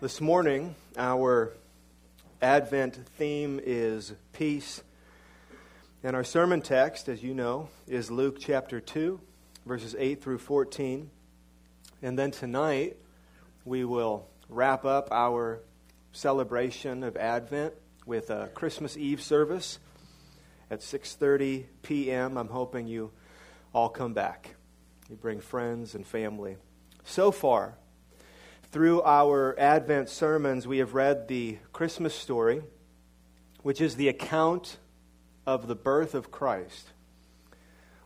This morning, our Advent theme is peace. And our sermon text, as you know, is Luke chapter 2, verses 8 through 14. And then tonight, we will wrap up our celebration of Advent with a Christmas Eve service at 6:30 p.m. I'm hoping you all come back. You bring friends and family. So far, through our Advent sermons, we have read the Christmas story, which is the account of the birth of Christ.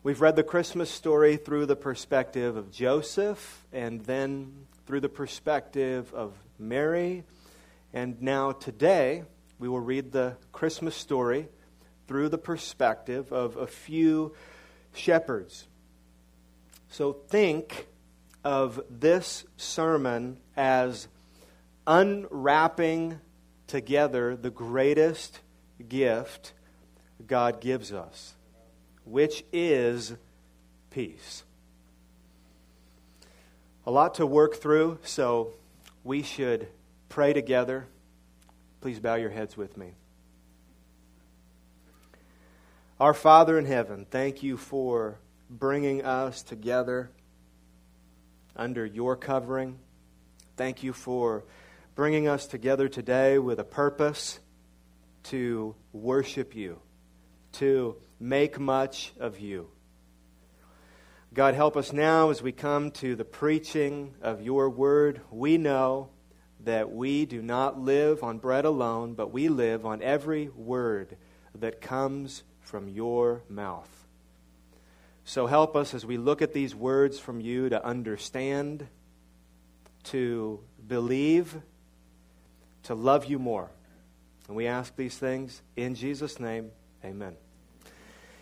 We've read the Christmas story through the perspective of Joseph, and then through the perspective of Mary. And now, today, we will read the Christmas story through the perspective of a few shepherds. So, think of this sermon as unwrapping together the greatest gift God gives us, which is peace. A lot to work through, so we should pray together. Please bow your heads with me. Our Father in heaven, thank you for bringing us together under your covering. Thank you for bringing us together today with a purpose to worship you, to make much of you. God, help us now as we come to the preaching of your word. We know that we do not live on bread alone, but we live on every word that comes from your mouth. So help us as we look at these words from you to understand, to believe, to love you more. And we ask these things in Jesus' name. Amen.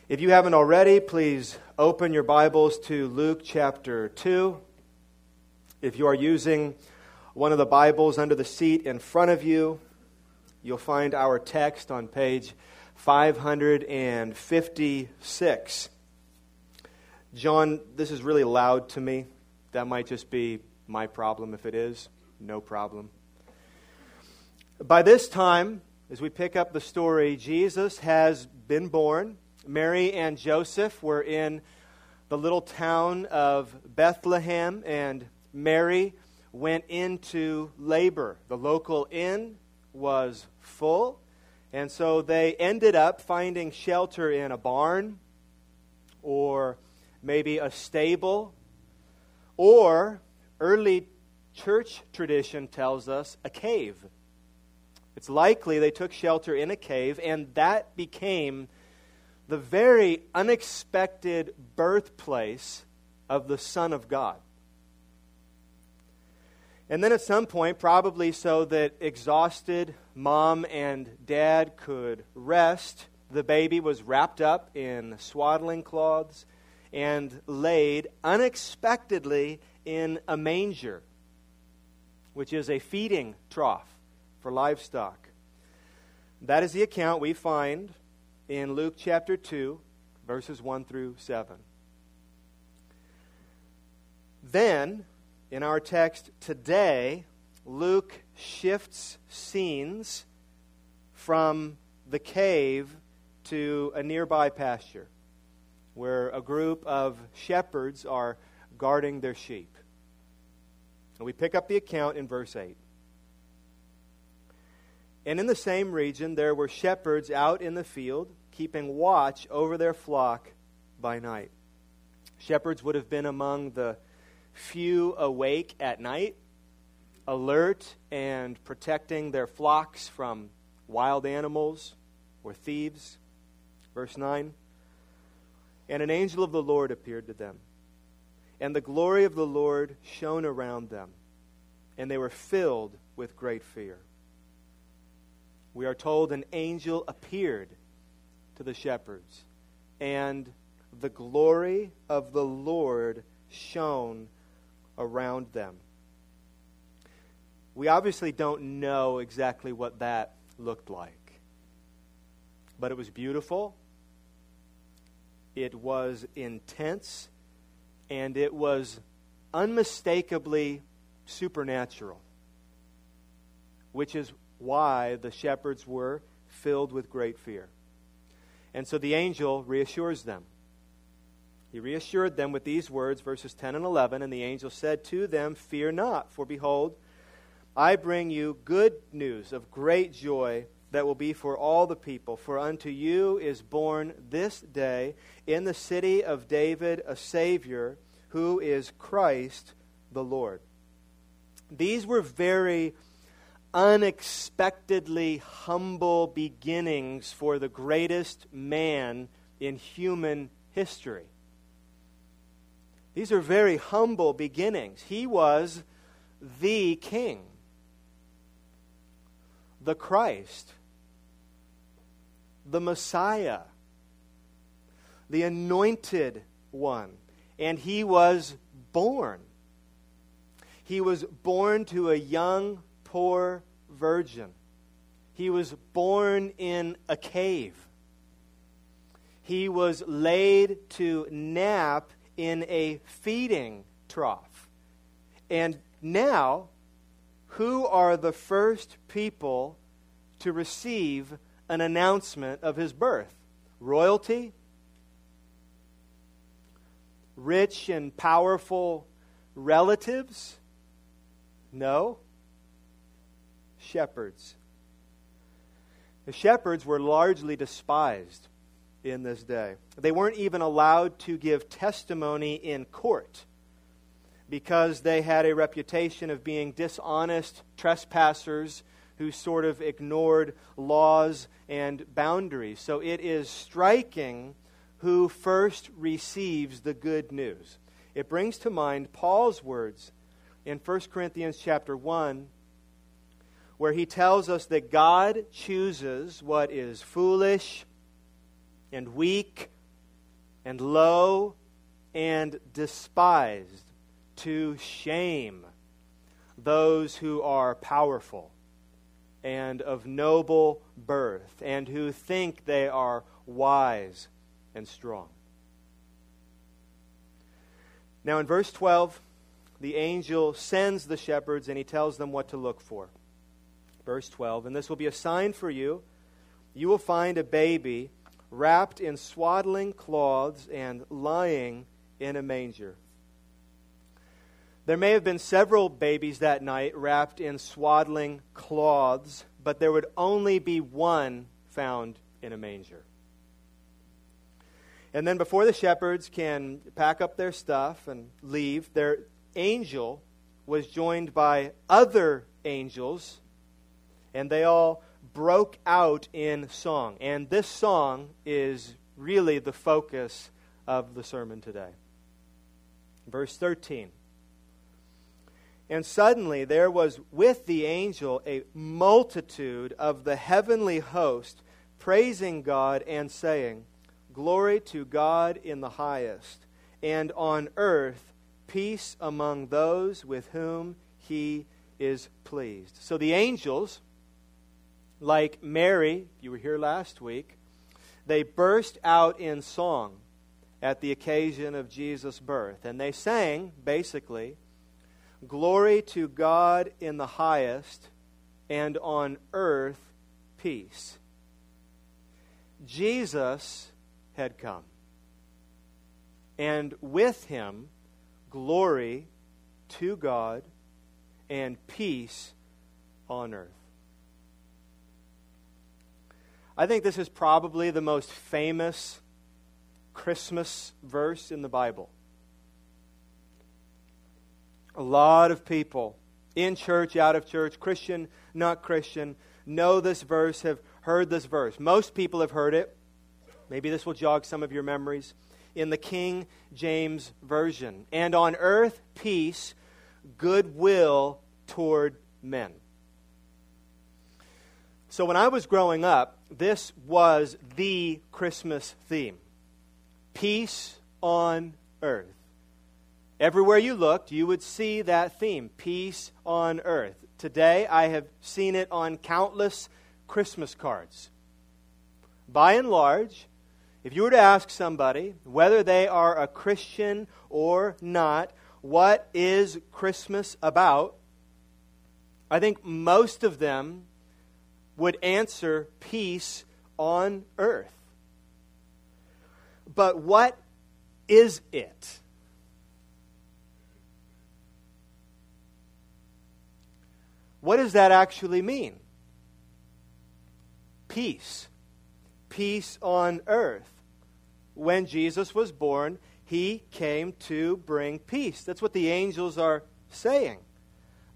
If you haven't already, please open your Bibles to Luke chapter 2. If you are using one of the Bibles under the seat in front of you, you'll find our text on page 556. John, this is really loud to me. That might just be my problem. If it is, no problem. By this time, as we pick up the story, Jesus has been born. Mary and Joseph were in the little town of Bethlehem, and Mary went into labor. The local inn was full, and so they ended up finding shelter in a barn or maybe a stable, or early church tradition tells us a cave. It's likely they took shelter in a cave, and that became the very unexpected birthplace of the Son of God. And then at some point, probably so that exhausted mom and dad could rest, the baby was wrapped up in swaddling cloths and laid unexpectedly in a manger, which is a feeding trough for livestock. That is the account we find in Luke chapter 2, verses 1 through 7. Then, in our text today, Luke shifts scenes from the cave to a nearby pasture where a group of shepherds are guarding their sheep. And we pick up the account in verse 8. And in the same region, there were shepherds out in the field, keeping watch over their flock by night. Shepherds would have been among the few awake at night, alert and protecting their flocks from wild animals or thieves. Verse 9 And an angel of the Lord appeared to them, and the glory of the Lord shone around them, and they were filled with great fear. We are told an angel appeared to the shepherds, and the glory of the Lord shone around them. We obviously don't know exactly what that looked like, but it was beautiful, it was intense, and it was unmistakably supernatural. which is why the shepherds were filled with great fear. And so the angel reassures them. He reassured them with these words, verses 10 and 11. And the angel said to them, Fear not, for behold, I bring you good news of great joy that will be for all the people. For unto you is born this day in the city of David a Savior who is Christ the Lord. These were very unexpectedly humble beginnings for the greatest man in human history. These are very humble beginnings. He was the king, the Christ, the Messiah, the anointed one. And he was born. He was born to a young poor virgin. He was born in a cave. He was laid to nap in a feeding trough. And now, who are the first people to receive an announcement of his birth? Royalty? Rich and powerful relatives? No shepherds. The shepherds were largely despised in this day. They weren't even allowed to give testimony in court because they had a reputation of being dishonest trespassers who sort of ignored laws and boundaries. So it is striking who first receives the good news. It brings to mind Paul's words in 1 Corinthians chapter 1 where he tells us that God chooses what is foolish and weak and low and despised to shame those who are powerful and of noble birth and who think they are wise and strong. Now, in verse 12, the angel sends the shepherds and he tells them what to look for. Verse 12 And this will be a sign for you. You will find a baby wrapped in swaddling cloths and lying in a manger. There may have been several babies that night wrapped in swaddling cloths, but there would only be one found in a manger. And then, before the shepherds can pack up their stuff and leave, their angel was joined by other angels and they all broke out in song. And this song is really the focus of the sermon today. Verse 13. And suddenly there was with the angel a multitude of the heavenly host praising God and saying, Glory to God in the highest, and on earth peace among those with whom he is pleased. So the angels like Mary, you were here last week, they burst out in song at the occasion of Jesus' birth. And they sang, basically, Glory to God in the highest, and on earth peace. Jesus had come. And with him, glory to God and peace on earth. I think this is probably the most famous Christmas verse in the Bible. A lot of people in church, out of church, Christian, not Christian, know this verse, have heard this verse. Most people have heard it. Maybe this will jog some of your memories. In the King James Version. And on earth, peace, goodwill toward men. So when I was growing up, this was the Christmas theme peace on earth. Everywhere you looked, you would see that theme peace on earth. Today, I have seen it on countless Christmas cards. By and large, if you were to ask somebody whether they are a Christian or not, what is Christmas about? I think most of them would answer peace on earth. But what is it? What does that actually mean? Peace. Peace on earth. When Jesus was born, he came to bring peace. That's what the angels are saying.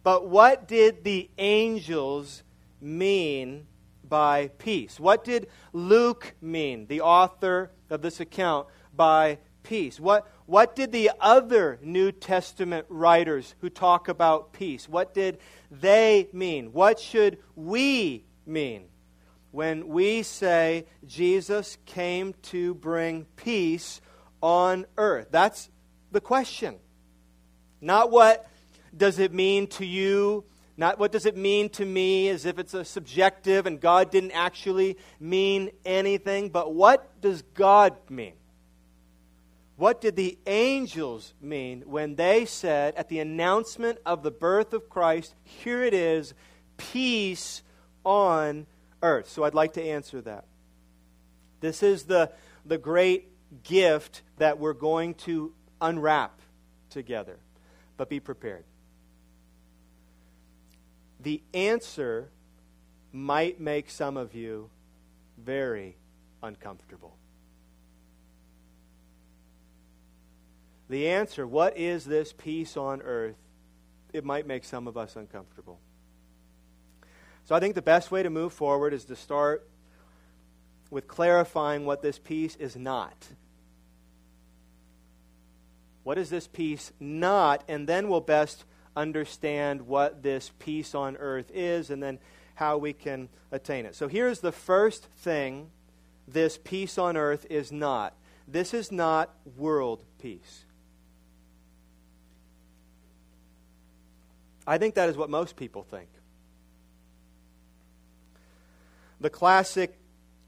But what did the angels mean by peace? What did Luke mean, the author of this account, by peace? What, what did the other New Testament writers who talk about peace, what did they mean? What should we mean when we say Jesus came to bring peace on earth? That's the question. Not what does it mean to you not what does it mean to me as if it's a subjective and God didn't actually mean anything, but what does God mean? What did the angels mean when they said at the announcement of the birth of Christ, here it is, peace on earth? So I'd like to answer that. This is the, the great gift that we're going to unwrap together. But be prepared the answer might make some of you very uncomfortable. The answer, what is this peace on earth? It might make some of us uncomfortable. So I think the best way to move forward is to start with clarifying what this peace is not. What is this peace not? And then we'll best understand what this peace on earth is and then how we can attain it. So here's the first thing this peace on earth is not this is not world peace. I think that is what most people think. The classic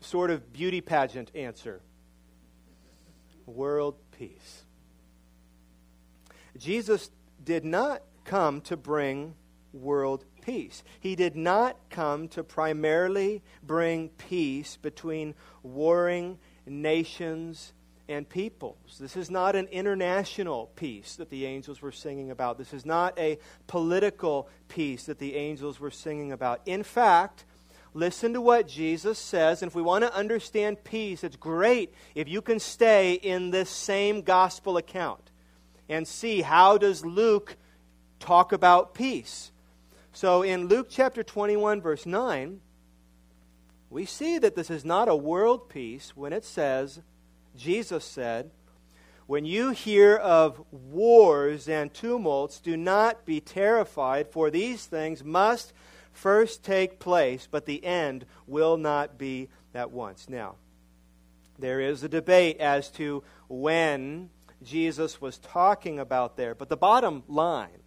sort of beauty pageant answer world peace. Jesus did not come to bring world peace. He did not come to primarily bring peace between warring nations and peoples. This is not an international peace that the angels were singing about. This is not a political peace that the angels were singing about. In fact, listen to what Jesus says. And if we want to understand peace, it's great if you can stay in this same gospel account and see how does Luke talk about peace. So in Luke chapter 21, verse 9, we see that this is not a world peace when it says, Jesus said, When you hear of wars and tumults, do not be terrified, for these things must first take place, but the end will not be at once. Now, there is a debate as to when Jesus was talking about there, but the bottom line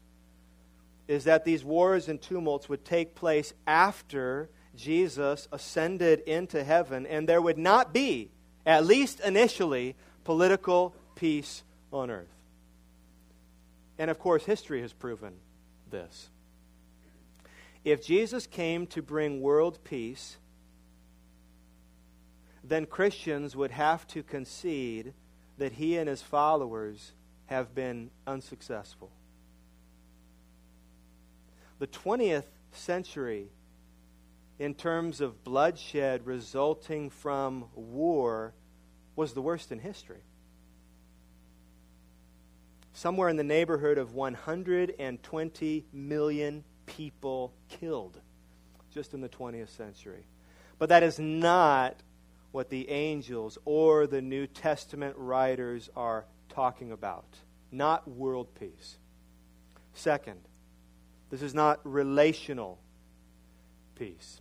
is that these wars and tumults would take place after Jesus ascended into heaven, and there would not be, at least initially, political peace on earth. And of course, history has proven this. If Jesus came to bring world peace, then Christians would have to concede that he and his followers have been unsuccessful the 20th century, in terms of bloodshed resulting from war, was the worst in history. Somewhere in the neighborhood of 120 million people killed just in the 20th century. But that is not what the angels or the New Testament writers are talking about. Not world peace. Second, this is not relational peace.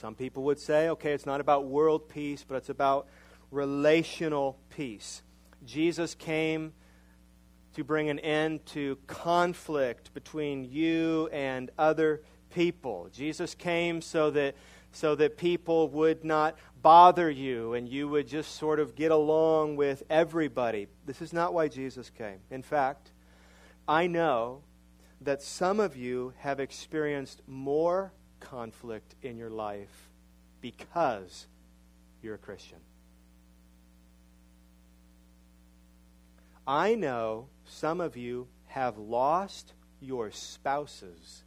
Some people would say, okay, it's not about world peace, but it's about relational peace. Jesus came to bring an end to conflict between you and other people. Jesus came so that so that people would not bother you and you would just sort of get along with everybody. This is not why Jesus came. In fact, I know that some of you have experienced more conflict in your life because you're a Christian. I know some of you have lost your spouses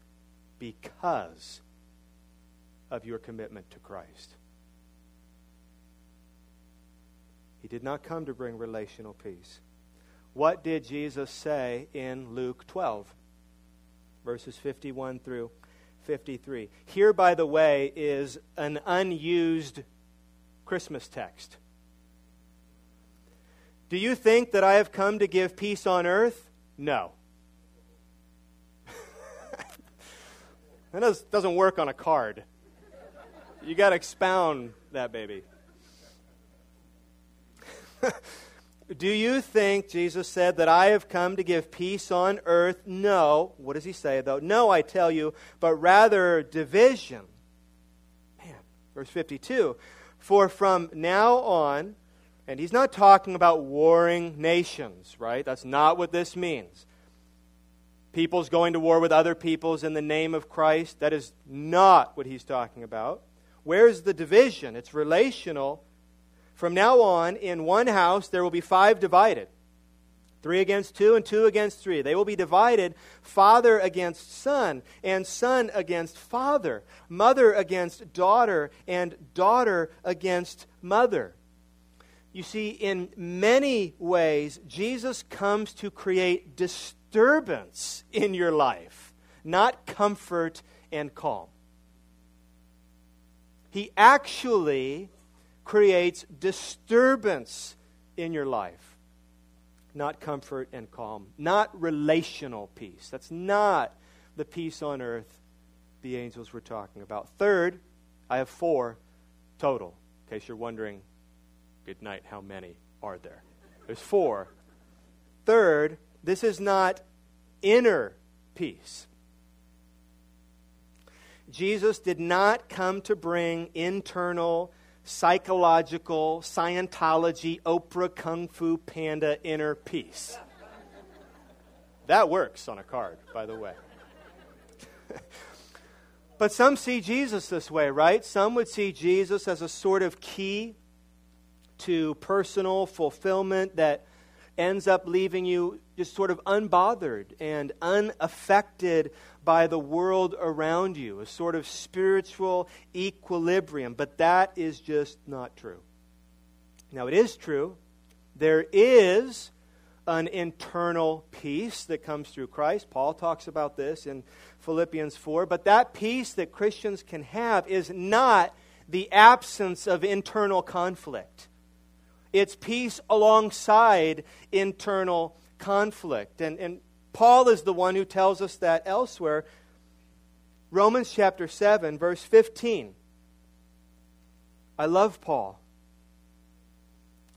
because of your commitment to Christ. He did not come to bring relational peace. What did Jesus say in Luke 12, verses 51 through 53? Here, by the way, is an unused Christmas text. Do you think that I have come to give peace on earth? No. that doesn't work on a card. You got to expound that baby. Do you think, Jesus said, that I have come to give peace on earth? No. What does he say, though? No, I tell you, but rather division. Man, verse 52. For from now on, and he's not talking about warring nations, right? That's not what this means. People's going to war with other peoples in the name of Christ. That is not what he's talking about. Where's the division? It's relational from now on, in one house, there will be five divided three against two, and two against three. They will be divided father against son, and son against father, mother against daughter, and daughter against mother. You see, in many ways, Jesus comes to create disturbance in your life, not comfort and calm. He actually creates disturbance in your life, not comfort and calm, not relational peace. That's not the peace on earth the angels were talking about. Third, I have four total, in case you're wondering, good night, how many are there? There's four. Third, this is not inner peace. Jesus did not come to bring internal psychological, Scientology, Oprah, Kung Fu Panda inner peace. That works on a card, by the way. but some see Jesus this way, right? Some would see Jesus as a sort of key to personal fulfillment that ends up leaving you just sort of unbothered and unaffected by the world around you, a sort of spiritual equilibrium. But that is just not true. Now, it is true. There is an internal peace that comes through Christ. Paul talks about this in Philippians 4. But that peace that Christians can have is not the absence of internal conflict, it's peace alongside internal conflict. And, and Paul is the one who tells us that elsewhere. Romans chapter 7, verse 15. I love Paul.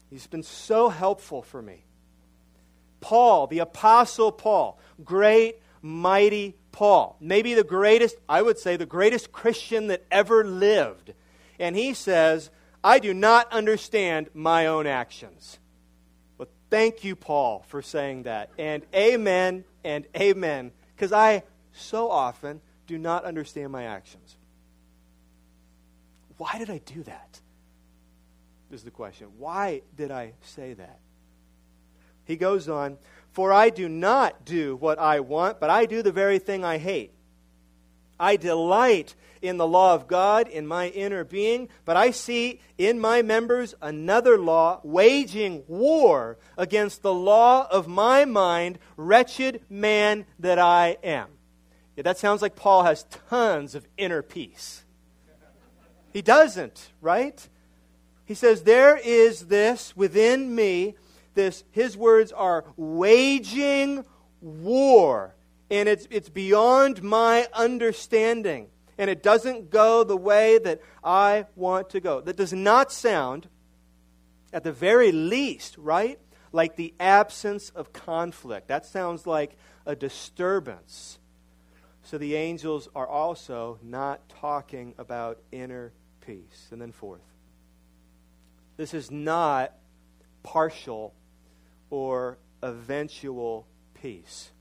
He's been so helpful for me. Paul, the Apostle Paul, great, mighty Paul, maybe the greatest, I would say, the greatest Christian that ever lived. And he says, I do not understand my own actions. Thank you, Paul, for saying that. And amen and amen. Because I so often do not understand my actions. Why did I do that? Is the question. Why did I say that? He goes on, For I do not do what I want, but I do the very thing I hate. I delight in the law of God in my inner being, but I see in my members another law waging war against the law of my mind, wretched man that I am. Yeah, that sounds like Paul has tons of inner peace. He doesn't, right? He says, There is this within me, this, his words are waging war and it's, it's beyond my understanding. And it doesn't go the way that I want to go. That does not sound, at the very least, right? Like the absence of conflict. That sounds like a disturbance. So the angels are also not talking about inner peace. And then, fourth, this is not partial or eventual peace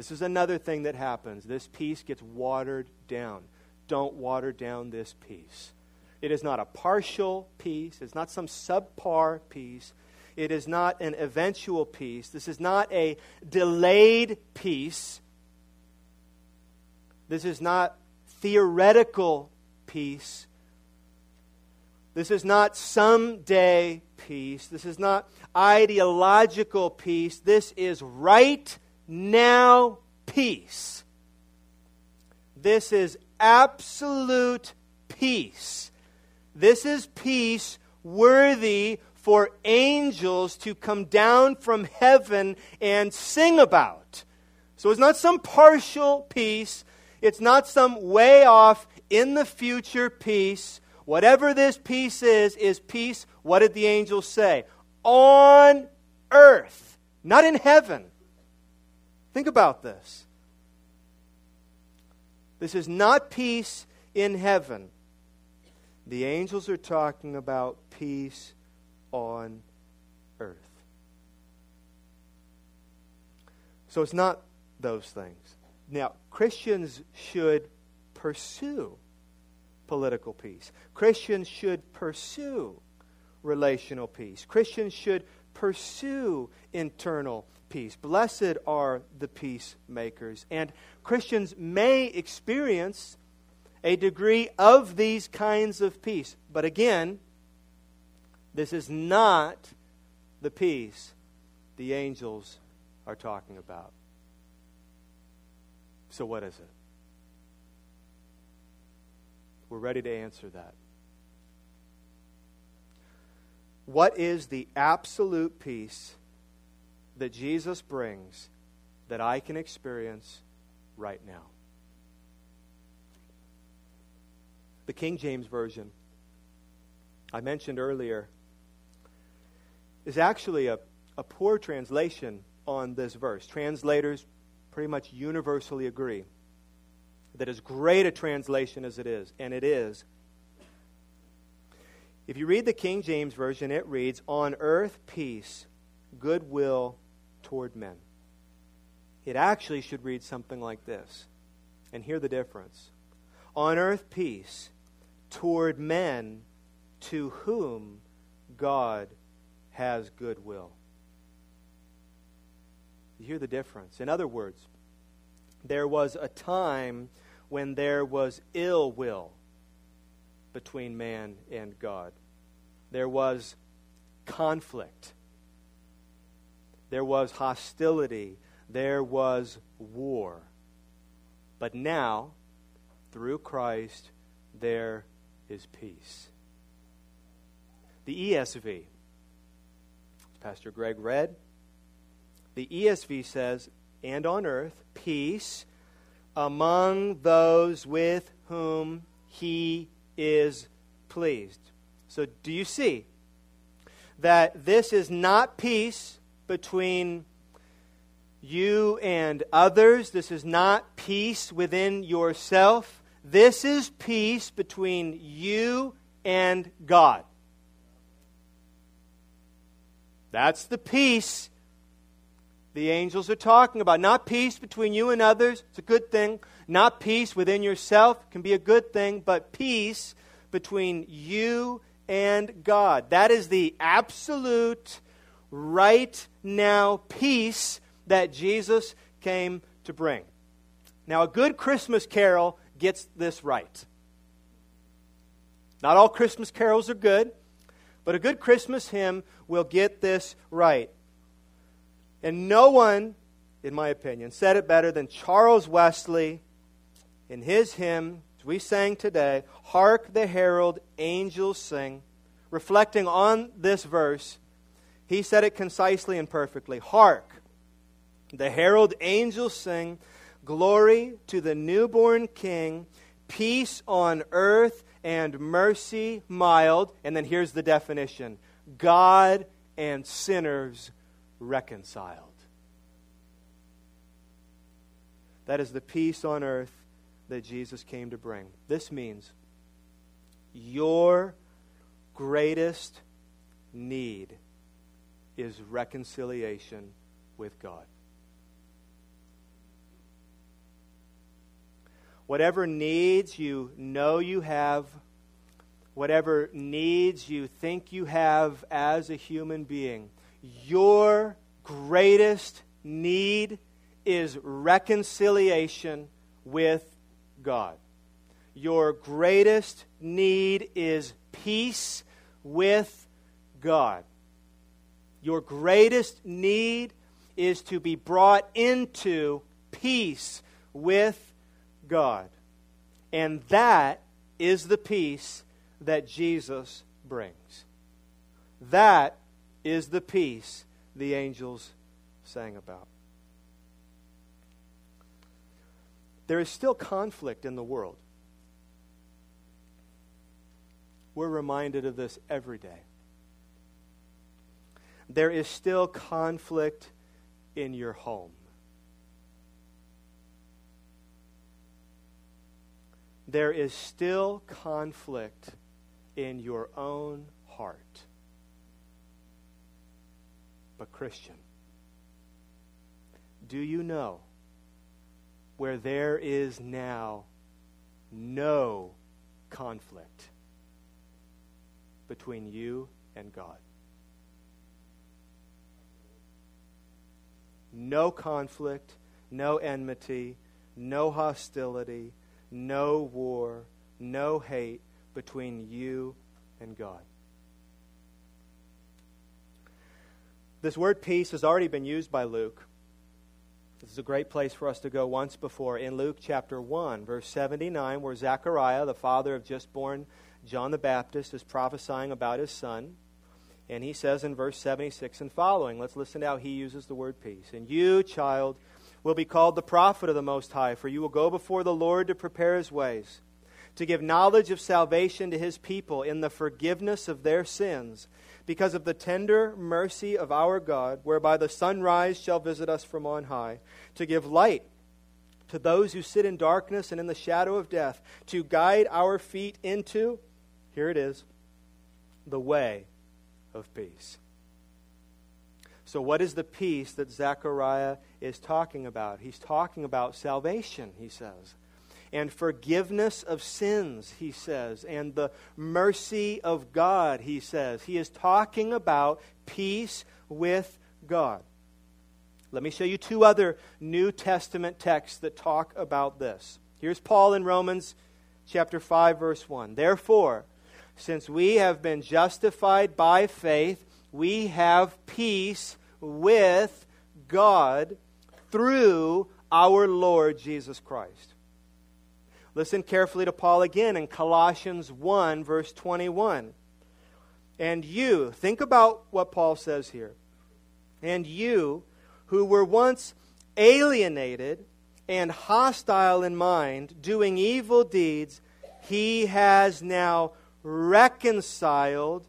This is another thing that happens. This peace gets watered down. Don't water down this peace. It is not a partial peace, it's not some subpar peace. It is not an eventual peace. This is not a delayed peace. This is not theoretical peace. This is not someday peace. This is not ideological peace. This is right now peace. This is absolute peace. This is peace worthy for angels to come down from heaven and sing about. So it's not some partial peace, it's not some way off in the future peace. Whatever this peace is, is peace, what did the angels say? On earth, not in heaven. Think about this. This is not peace in heaven. The angels are talking about peace on earth. So it's not those things. Now, Christians should pursue political peace. Christians should pursue relational peace. Christians should pursue internal peace. Blessed are the peacemakers. And Christians may experience a degree of these kinds of peace. But again, this is not the peace the angels are talking about. So, what is it? We're ready to answer that. What is the absolute peace that Jesus brings that I can experience right now? The King James Version, I mentioned earlier, is actually a, a poor translation on this verse. Translators pretty much universally agree that as great a translation as it is, and it is, if you read the King James Version, it reads, On earth peace, goodwill toward men. It actually should read something like this. And hear the difference. On earth peace toward men to whom God has goodwill. You hear the difference. In other words, there was a time when there was ill will between man and God. There was conflict. There was hostility. There was war. But now, through Christ, there is peace. The ESV, Pastor Greg read, the ESV says, and on earth, peace among those with whom he is pleased. So, do you see that this is not peace between you and others? This is not peace within yourself. This is peace between you and God. That's the peace the angels are talking about. Not peace between you and others, it's a good thing. Not peace within yourself can be a good thing, but peace between you and God. That is the absolute, right now peace that Jesus came to bring. Now, a good Christmas carol gets this right. Not all Christmas carols are good, but a good Christmas hymn will get this right. And no one, in my opinion, said it better than Charles Wesley in his hymn, we sang today, Hark the Herald Angels Sing, reflecting on this verse. He said it concisely and perfectly. Hark, the herald angels sing, Glory to the newborn King, peace on earth and mercy mild. And then here's the definition God and sinners reconciled. That is the peace on earth that Jesus came to bring. This means your greatest need is reconciliation with God. whatever needs you know you have, whatever needs you think you have as a human being, your greatest need is reconciliation with God. Your greatest need is peace with God. Your greatest need is to be brought into peace with God. And that is the peace that Jesus brings. That is the peace the angels sang about. There is still conflict in the world. We're reminded of this every day. There is still conflict in your home. There is still conflict in your own heart. But, Christian, do you know where there is now no conflict between you and God? No conflict, no enmity, no hostility, no war, no hate between you and God. This word peace has already been used by Luke. This is a great place for us to go once before in Luke chapter 1, verse 79, where Zechariah, the father of just born John the Baptist, is prophesying about his son. And he says in verse 76 and following, let's listen to how he uses the word peace. And you, child, will be called the prophet of the Most High, for you will go before the Lord to prepare his ways, to give knowledge of salvation to his people in the forgiveness of their sins, because of the tender mercy of our God, whereby the sunrise shall visit us from on high, to give light to those who sit in darkness and in the shadow of death, to guide our feet into, here it is, the way of peace. So, what is the peace that Zechariah is talking about? He's talking about salvation, he says, and forgiveness of sins, he says, and the mercy of God, he says. He is talking about peace with God. Let me show you two other New Testament texts that talk about this. Here's Paul in Romans chapter 5 verse 1. Therefore, since we have been justified by faith, we have peace with God through our Lord Jesus Christ. Listen carefully to Paul again in Colossians 1, verse 21. And you, think about what Paul says here. And you, who were once alienated and hostile in mind, doing evil deeds, he has now reconciled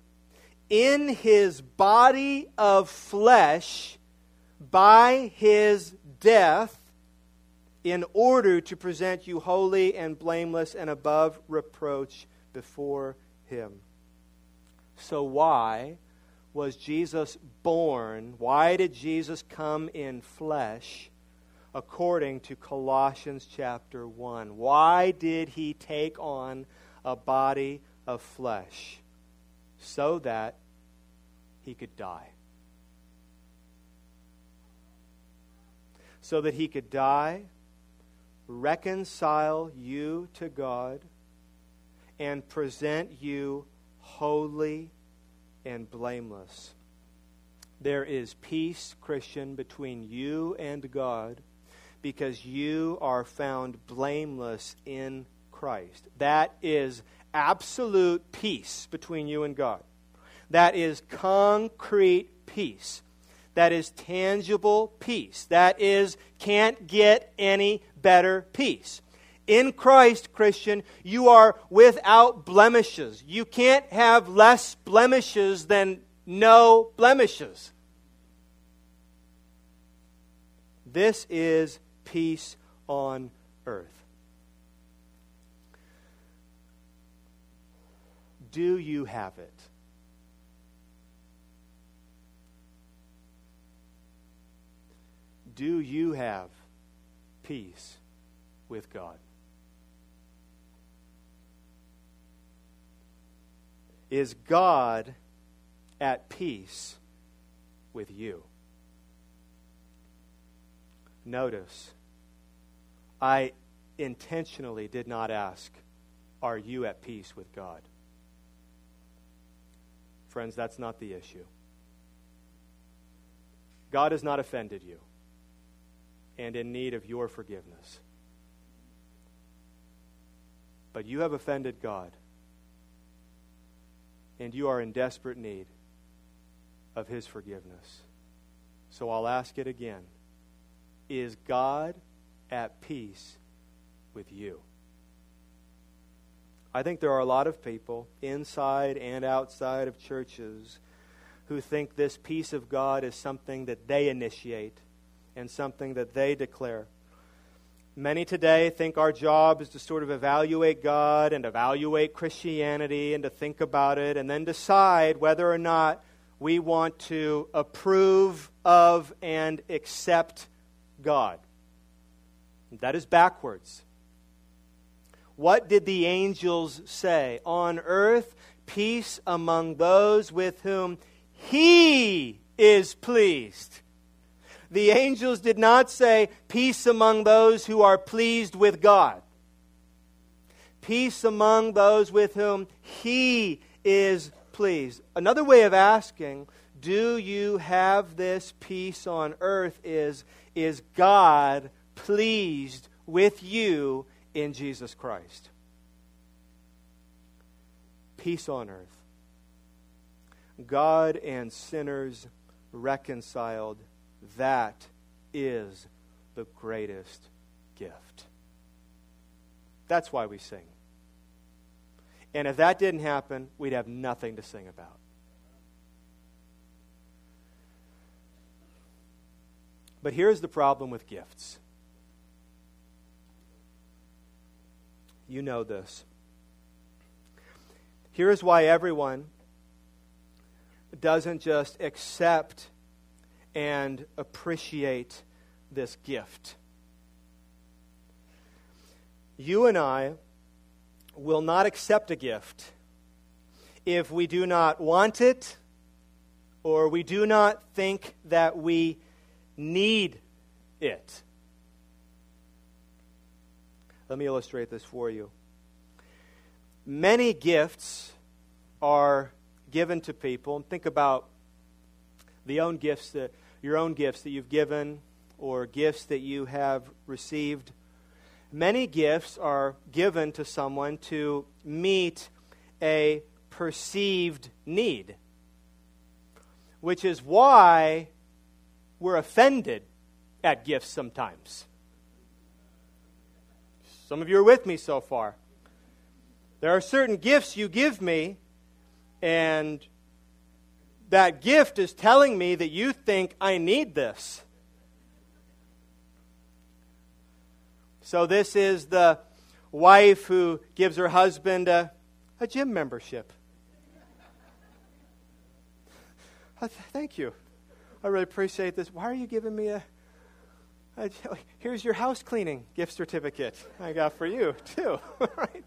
in his body of flesh by his death in order to present you holy and blameless and above reproach before him. So, why was Jesus born? Why did Jesus come in flesh? According to Colossians chapter 1. Why did he take on a body of flesh? So that he could die. So that he could die, reconcile you to God, and present you holy and blameless. There is peace, Christian, between you and God because you are found blameless in Christ. That is absolute peace between you and God that is concrete peace. That is tangible peace. That is, can't get any better peace. In Christ, Christian, you are without blemishes. You can't have less blemishes than no blemishes. This is peace on earth. do you have it? Do you have peace with God? Is God at peace with you? Notice, I intentionally did not ask, Are you at peace with God? Friends, that's not the issue. God has not offended you and in need of your forgiveness. But you have offended God, and you are in desperate need of His forgiveness. So I'll ask it again Is God at peace with you? I think there are a lot of people inside and outside of churches who think this peace of God is something that they initiate and something that they declare. Many today think our job is to sort of evaluate God and evaluate Christianity and to think about it and then decide whether or not we want to approve of and accept God. That is backwards. What did the angels say? On earth, peace among those with whom He is pleased. The angels did not say, Peace among those who are pleased with God. Peace among those with whom He is pleased. Another way of asking, Do you have this peace on earth? is, is God pleased with you in Jesus Christ. Peace on earth. God and sinners reconciled. That is the greatest gift. That's why we sing. And if that didn't happen, we'd have nothing to sing about. But here's the problem with gifts You know this. Here's why everyone doesn't just accept and appreciate this gift. You and I will not accept a gift if we do not want it or we do not think that we need it. Let me illustrate this for you. Many gifts are given to people. And Think about the own gifts that your own gifts that you've given or gifts that you have received. Many gifts are given to someone to meet a perceived need, which is why we're offended at gifts sometimes. Some of you are with me so far. There are certain gifts you give me, and that gift is telling me that you think I need this. So, this is the wife who gives her husband a, a gym membership. Uh, thank you. I really appreciate this. Why are you giving me a, here's your house cleaning gift certificate I got for you, too. right?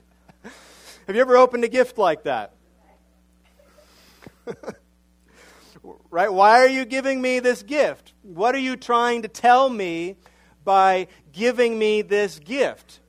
Have you ever opened a gift like that? right? Why are you giving me this gift? What are you trying to tell me by giving me this gift?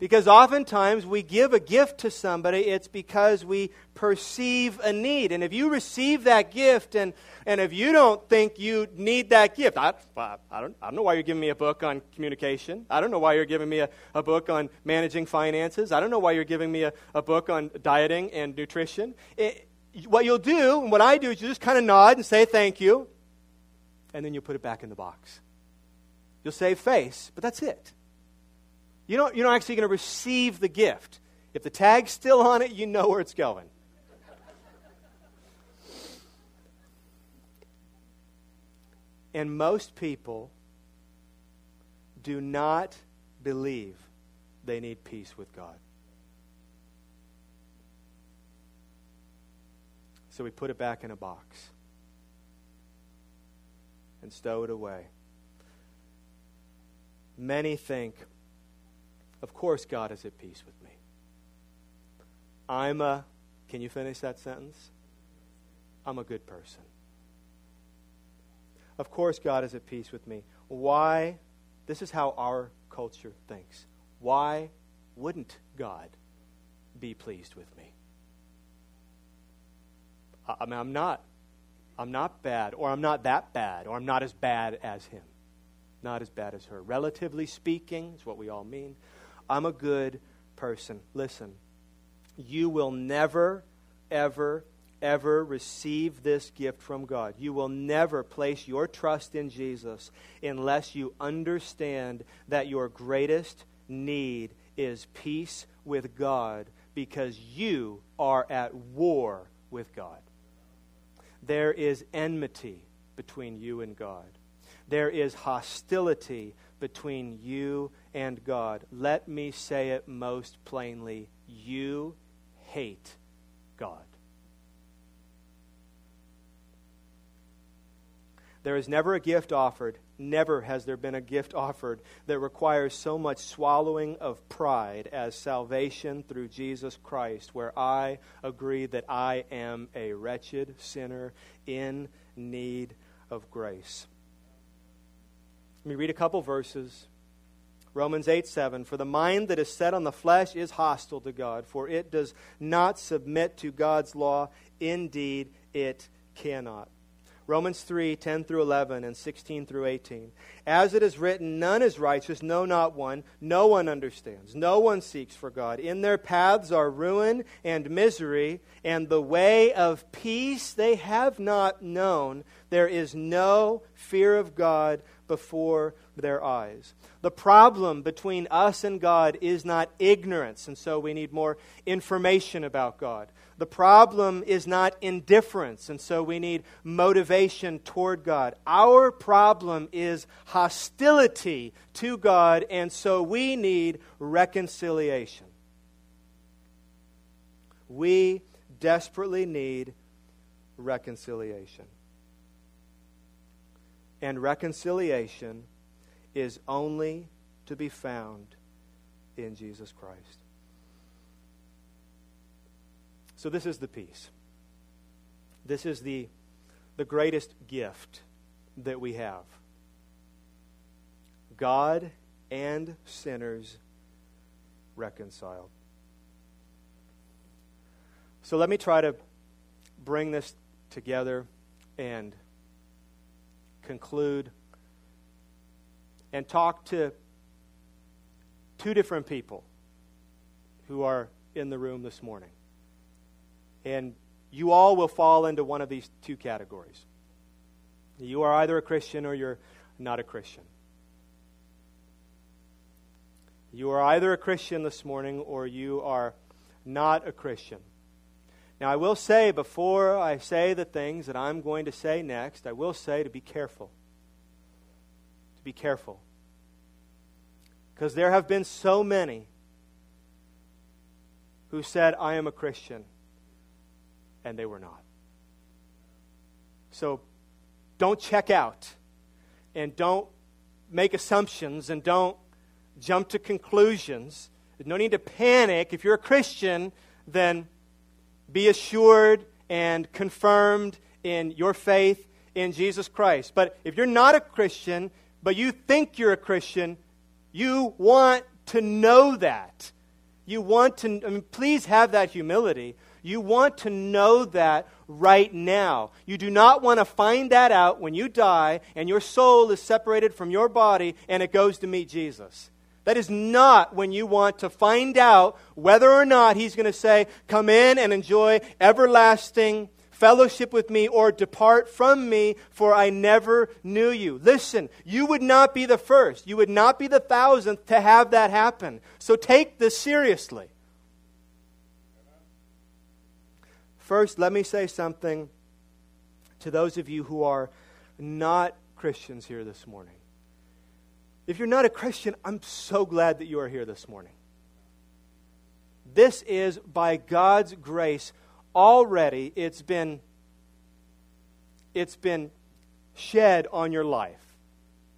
Because oftentimes we give a gift to somebody, it's because we perceive a need. And if you receive that gift and, and if you don't think you need that gift, I, I, don't, I don't know why you're giving me a book on communication. I don't know why you're giving me a, a book on managing finances. I don't know why you're giving me a, a book on dieting and nutrition. It, what you'll do, and what I do, is you just kind of nod and say thank you, and then you put it back in the box. You'll save face, but that's it. You don't, you're not actually going to receive the gift. If the tag's still on it, you know where it's going. and most people do not believe they need peace with God. So we put it back in a box and stow it away. Many think of course, God is at peace with me. I'm a Can you finish that sentence? I'm a good person. Of course, God is at peace with me. Why? This is how our culture thinks. Why wouldn't God be pleased with me? I mean, I'm not. I'm not bad, or I'm not that bad, or I'm not as bad as him. Not as bad as her. Relatively speaking, is what we all mean. I'm a good person. Listen, you will never, ever, ever receive this gift from God. You will never place your trust in Jesus unless you understand that your greatest need is peace with God because you are at war with God. There is enmity between you and God. There is hostility between you and God. Let me say it most plainly you hate God. There is never a gift offered, never has there been a gift offered that requires so much swallowing of pride as salvation through Jesus Christ, where I agree that I am a wretched sinner in need of grace. Let me read a couple verses. Romans 8 7. For the mind that is set on the flesh is hostile to God, for it does not submit to God's law. Indeed, it cannot. Romans 3 10 through 11 and 16 through 18. As it is written, none is righteous, no, not one. No one understands. No one seeks for God. In their paths are ruin and misery, and the way of peace they have not known. There is no fear of God before their eyes. The problem between us and God is not ignorance, and so we need more information about God. The problem is not indifference, and so we need motivation toward God. Our problem is hostility to God, and so we need reconciliation. We desperately need reconciliation. And reconciliation is only to be found in Jesus Christ. So, this is the peace. This is the, the greatest gift that we have. God and sinners reconciled. So, let me try to bring this together and conclude and talk to two different people who are in the room this morning. And you all will fall into one of these two categories. You are either a Christian or you're not a Christian. You are either a Christian this morning or you are not a Christian. Now, I will say before I say the things that I'm going to say next, I will say to be careful. To be careful. Because there have been so many who said, I am a Christian and they were not. So don't check out and don't make assumptions and don't jump to conclusions. There's no need to panic. If you're a Christian, then be assured and confirmed in your faith in Jesus Christ. But if you're not a Christian, but you think you're a Christian, you want to know that. You want to, I mean, please have that humility. You want to know that right now. You do not want to find that out when you die and your soul is separated from your body and it goes to meet Jesus. That is not when you want to find out whether or not He's going to say, Come in and enjoy everlasting fellowship with me or depart from me, for I never knew you. Listen, you would not be the first, you would not be the thousandth to have that happen. So take this seriously. First, let me say something to those of you who are not Christians here this morning. If you're not a Christian, I'm so glad that you are here this morning. This is, by God's grace, already it's been, it's been shed on your life.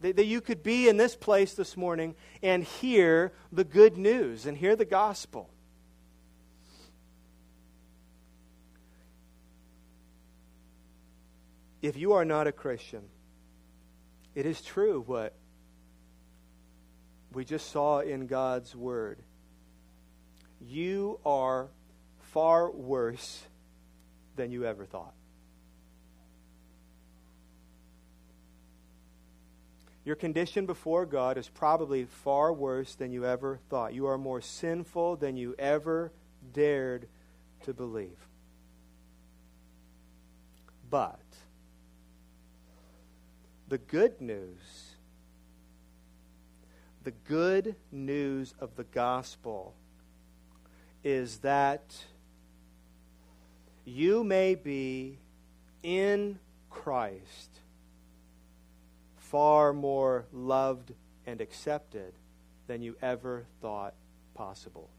That, that you could be in this place this morning and hear the good news and hear the gospel. If you are not a Christian, it is true what we just saw in God's Word. You are far worse than you ever thought. Your condition before God is probably far worse than you ever thought. You are more sinful than you ever dared to believe. But the good news, the good news of the gospel is that you may be in Christ far more loved and accepted than you ever thought possible.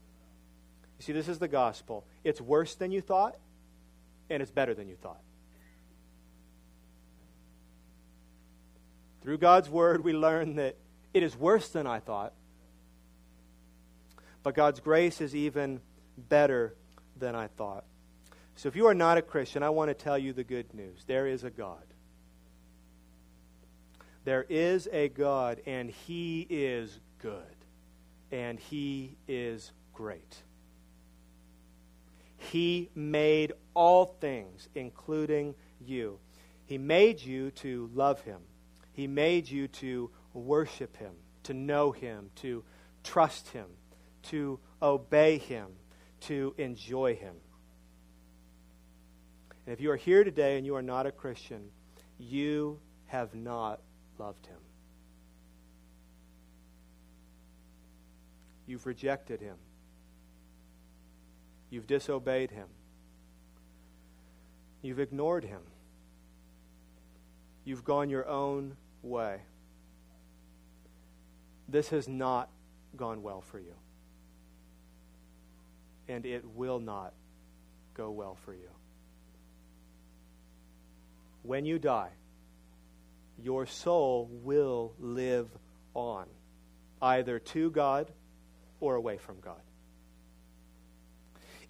You see, this is the gospel. It's worse than you thought, and it's better than you thought. Through God's word, we learn that it is worse than I thought, but God's grace is even better than I thought. So if you are not a Christian, I want to tell you the good news. There is a God. There is a God, and He is good, and He is great. He made all things, including you. He made you to love Him, He made you to worship Him, to know Him, to trust Him, to obey Him, to enjoy Him. And if you are here today and you are not a Christian, you have not loved him. You've rejected him. You've disobeyed him. You've ignored him. You've gone your own way. This has not gone well for you. And it will not go well for you. When you die, your soul will live on, either to God or away from God.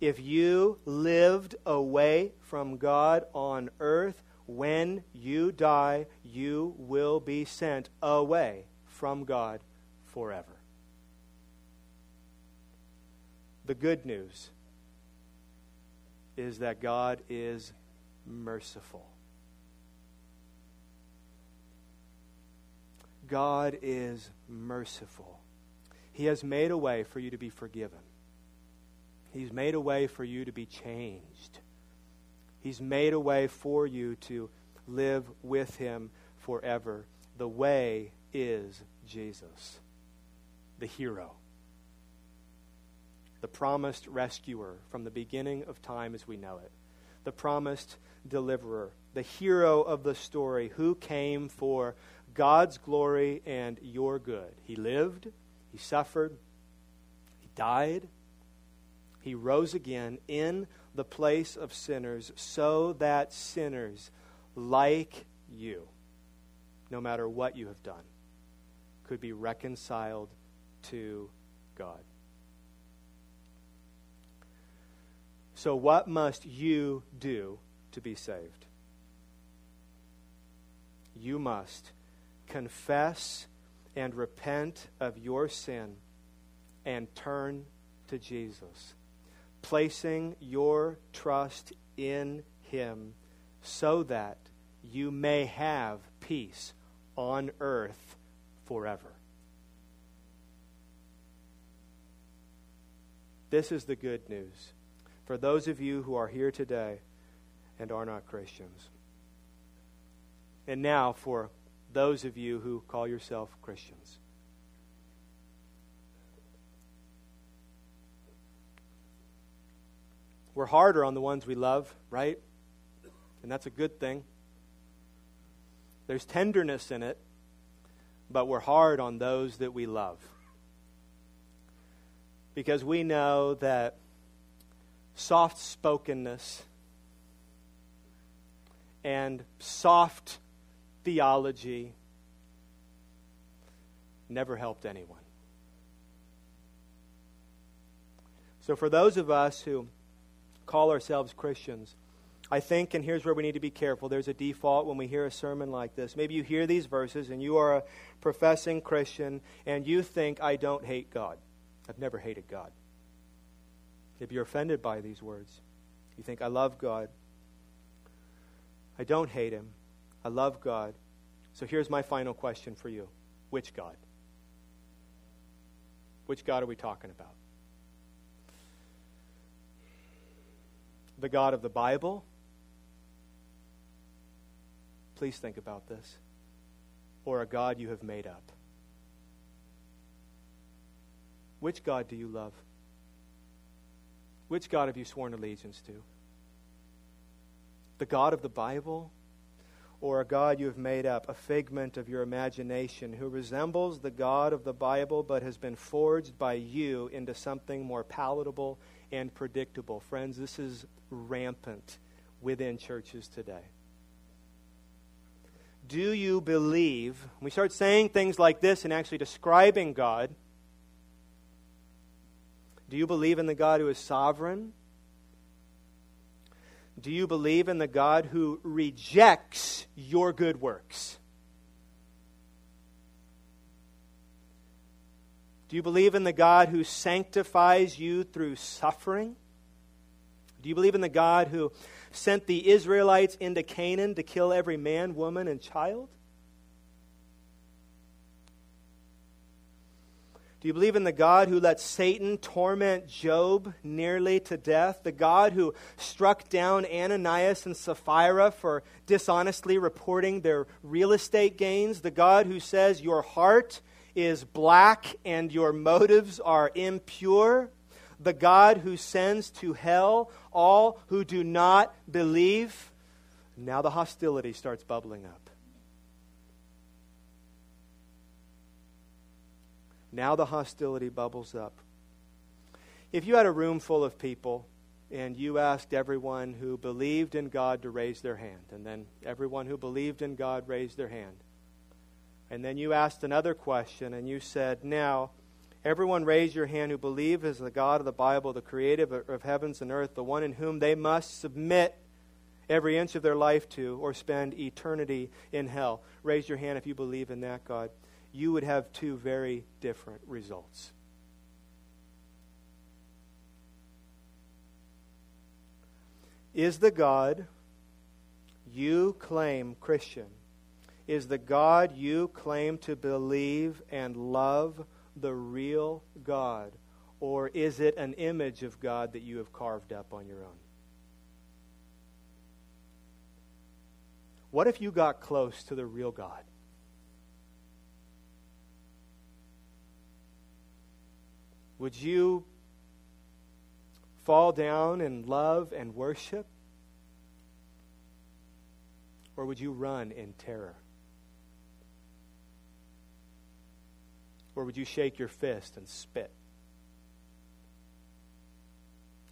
If you lived away from God on earth, when you die, you will be sent away from God forever. The good news is that God is merciful. God is merciful. He has made a way for you to be forgiven. He's made a way for you to be changed. He's made a way for you to live with Him forever. The way is Jesus, the hero, the promised rescuer from the beginning of time as we know it, the promised deliverer, the hero of the story who came for God's glory and your good. He lived, he suffered, he died, he rose again in the place of sinners so that sinners like you, no matter what you have done, could be reconciled to God. So, what must you do to be saved? You must confess and repent of your sin and turn to Jesus, placing your trust in Him so that you may have peace on earth forever. This is the good news for those of you who are here today and are not Christians. And now for those of you who call yourself Christians. We're harder on the ones we love, right? And that's a good thing. There's tenderness in it, but we're hard on those that we love. Because we know that soft spokenness and soft theology never helped anyone. So, for those of us who call ourselves Christians, I think, and here's where we need to be careful there's a default when we hear a sermon like this. Maybe you hear these verses and you are a professing Christian and you think, I don't hate God. I've never hated God. If you're offended by these words, you think, I love God. I don't hate him. I love God. So here's my final question for you Which God? Which God are we talking about? The God of the Bible? Please think about this. Or a God you have made up? Which God do you love? Which God have you sworn allegiance to? The God of the Bible? Or a God you have made up, a figment of your imagination, who resembles the God of the Bible but has been forged by you into something more palatable and predictable? Friends, this is rampant within churches today. Do you believe? we start saying things like this and actually describing God. Do you believe in the God who is sovereign? Do you believe in the God who rejects your good works? Do you believe in the God who sanctifies you through suffering? Do you believe in the God who sent the Israelites into Canaan to kill every man, woman, and child? Do you believe in the God who let Satan torment Job nearly to death? The God who struck down Ananias and Sapphira for dishonestly reporting their real estate gains? The God who says your heart is black and your motives are impure? the God who sends to hell all who do not believe. Now the hostility starts bubbling up. Now the hostility bubbles up. If you had a room full of people and you asked everyone who believed in God to raise their hand, and then everyone who believed in God raised their hand, and then you asked another question and you said, Now, Everyone raise your hand who believe is the God of the Bible, the creator of heavens and earth, the one in whom they must submit every inch of their life to or spend eternity in hell. Raise your hand if you believe in that God. You would have two very different results. Is the God you claim Christian, is the God you claim to believe and love the real God? Or is it an image of God that you have carved up on your own? What if you got close to the real God? Would you fall down in love and worship? Or would you run in terror? Or would you shake your fist and spit?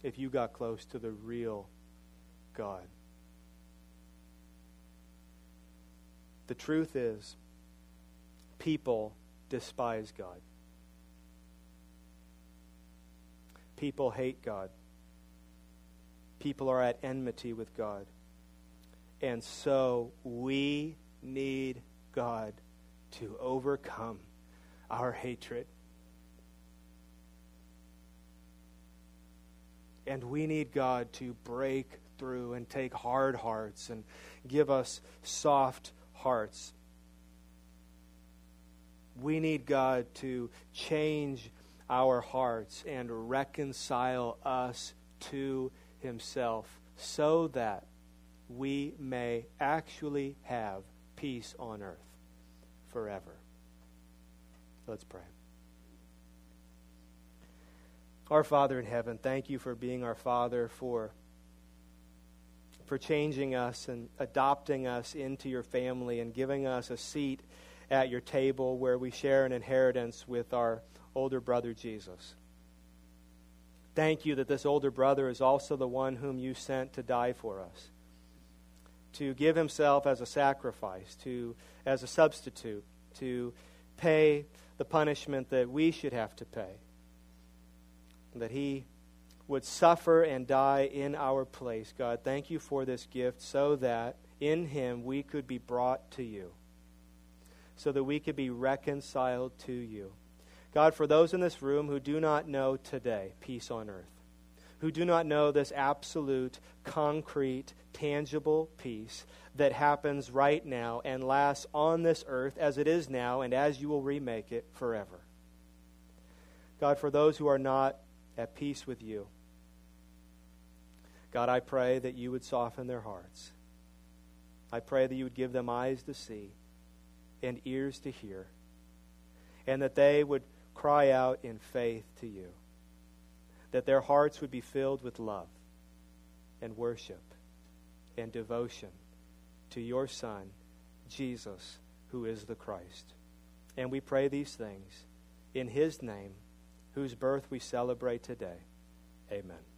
If you got close to the real God. The truth is, people despise God. People hate God. People are at enmity with God. And so we need God to overcome our hatred. And we need God to break through and take hard hearts and give us soft hearts. We need God to change our hearts and reconcile us to Himself so that we may actually have peace on earth forever. Let's pray. Our Father in heaven, thank you for being our Father, for, for changing us and adopting us into your family and giving us a seat at your table where we share an inheritance with our older brother Jesus. Thank you that this older brother is also the one whom you sent to die for us, to give himself as a sacrifice, to as a substitute, to pay the punishment that we should have to pay. That he would suffer and die in our place. God, thank you for this gift so that in him we could be brought to you, so that we could be reconciled to you. God, for those in this room who do not know today peace on earth, who do not know this absolute, concrete, tangible peace that happens right now and lasts on this earth as it is now and as you will remake it forever. God, for those who are not at peace with you, God, I pray that you would soften their hearts. I pray that you would give them eyes to see and ears to hear, and that they would cry out in faith to you, that their hearts would be filled with love and worship and devotion to your Son, Jesus, who is the Christ. And we pray these things in his name, whose birth we celebrate today. Amen.